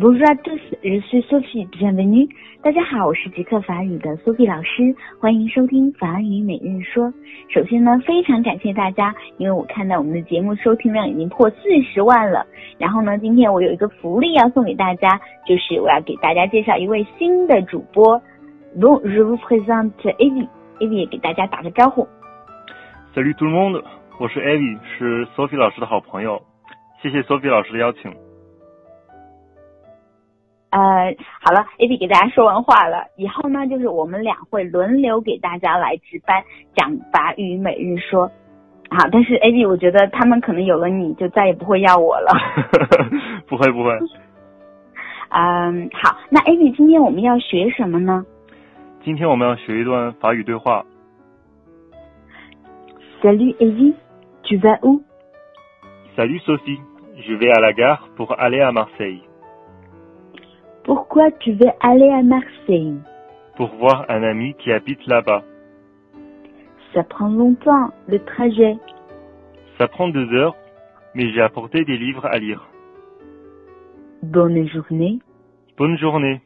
Bonjour à tous, je suis Sophie, bienvenue. 大家好，我是极客法语的 Sophie 老师，欢迎收听法语每日说。首先呢，非常感谢大家，因为我看到我们的节目收听量已经破四十万了。然后呢，今天我有一个福利要送给大家，就是我要给大家介绍一位新的主播。Bon, je vous présente Evie，Evie 也给大家打个招呼。Salut tout le monde，我是 Avi，是 Sophie 老师的好朋友，谢谢 Sophie 老师的邀请。呃，好了，A B 给大家说完话了，以后呢，就是我们俩会轮流给大家来值班讲法语每日说。好，但是 A B 我觉得他们可能有了你就再也不会要我了。不 会不会。嗯，好，那 A B 今天我们要学什么呢？今天我们要学一段法语对话。Salut A B，tu vas où？Salut Sophie，je vais à la gare pour aller à Marseille。Pourquoi tu veux aller à Marseille Pour voir un ami qui habite là-bas. Ça prend longtemps, le trajet. Ça prend deux heures, mais j'ai apporté des livres à lire. Bonne journée. Bonne journée.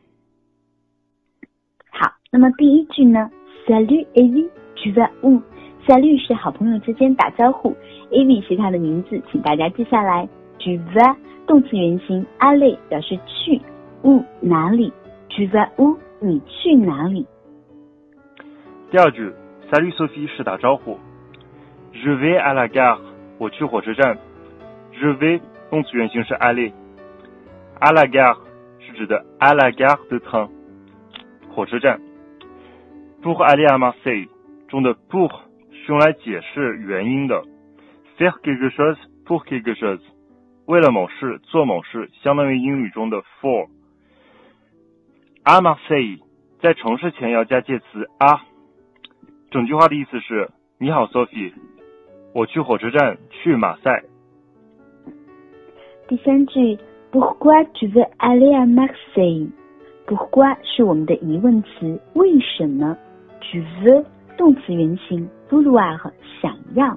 Salut Evie, tu vas où? Salut 是好朋友之间打招呼，Evie 是他的名字，请大家记下来。Tu vas 动词原形，aller 表示去。 Où 哪里？Tu vas où？你去哪里？第二句，Salut Sophie 是打招呼。Je vais à la gare，我去火车站。Je vais 动词原形是 aller。À la gare 是指的 à la gare de train，火车站。Pour aller à Marseille 中的 pour 是用来解释原因的。Faire quelque chose pour quelque chose，为了某事做某事，相当于英语中的 for。À Marseille，在城市前要加介词 à。整句话的意思是：你好，Sophie，我去火车站去马赛。第三句，Pourquoi tu veux aller à Marseille？Pourquoi 是我们的疑问词，为什么？Tu veux 动词原形，vouloir 想要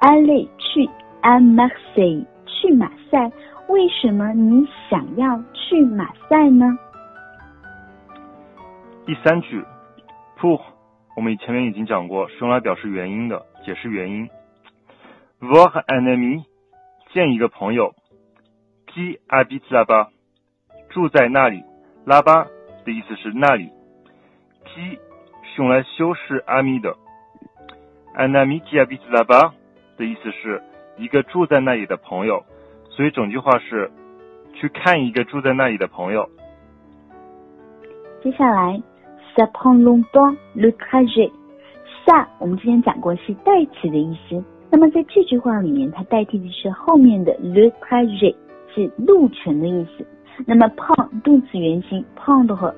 ，aller 去 à Marseille 去马赛，为什么你想要去马赛呢？第三句，pour 我们前面已经讲过，是用来表示原因的，解释原因。voir un ami 见一个朋友，qui habite là-bas 住在那里，là-bas 的意思是那里，qui 是用来修饰 ami 的，un ami qui habite là-bas 的意思是一个住在那里的朋友，所以整句话是去看一个住在那里的朋友。接下来。Ça prend longtemps le trajet。ça 我们之前讲过是代词的意思，那么在这句话里面，它代替的是后面的 le trajet，是路程的意思。那么 prend 动词原形 prendre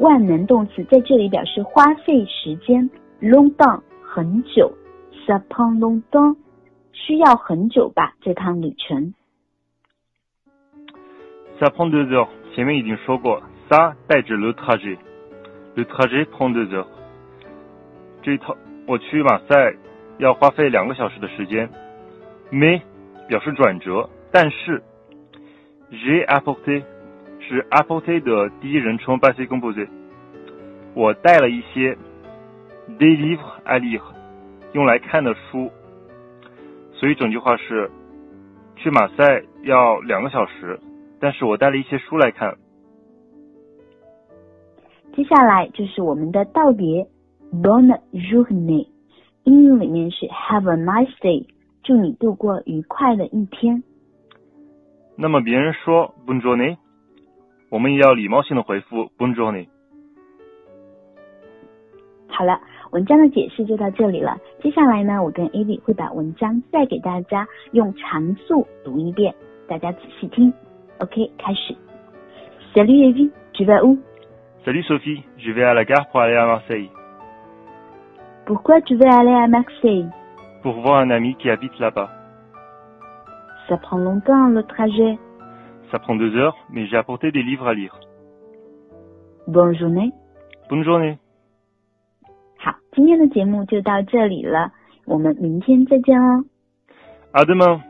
万能动词在这里表示花费时间，longtemps 很久，ça prend longtemps 需要很久吧这趟旅程。Ça prend deux heures，前面已经说过，ça 代指 le trajet。Le trajet prend deux heures。这一趟我去马赛要花费两个小时的时间。Mais 表示转折，但是 j'ai apporté 是 apporté 的第一人称 passé composé。我带了一些 des livres à lire 用来看的书。所以整句话是去马赛要两个小时，但是我带了一些书来看。接下来就是我们的道别，Bonne journée，英语里面是 Have a nice day，祝你度过愉快的一天。那么别人说 Bonne journée，我们也要礼貌性的回复 Bonne journée。好了，文章的解释就到这里了。接下来呢，我跟 a v 会把文章再给大家用常速读一遍，大家仔细听。OK，开始。Salut a v tu vas où？Salut Sophie, je vais à la gare pour aller à Marseille. Pourquoi tu veux aller à Marseille Pour voir un ami qui habite là-bas. Ça prend longtemps le trajet. Ça prend deux heures, mais j'ai apporté des livres à lire. Bonne journée. Bonne journée. 好，今天的节目就到这里了，我们明天再见喽。À demain.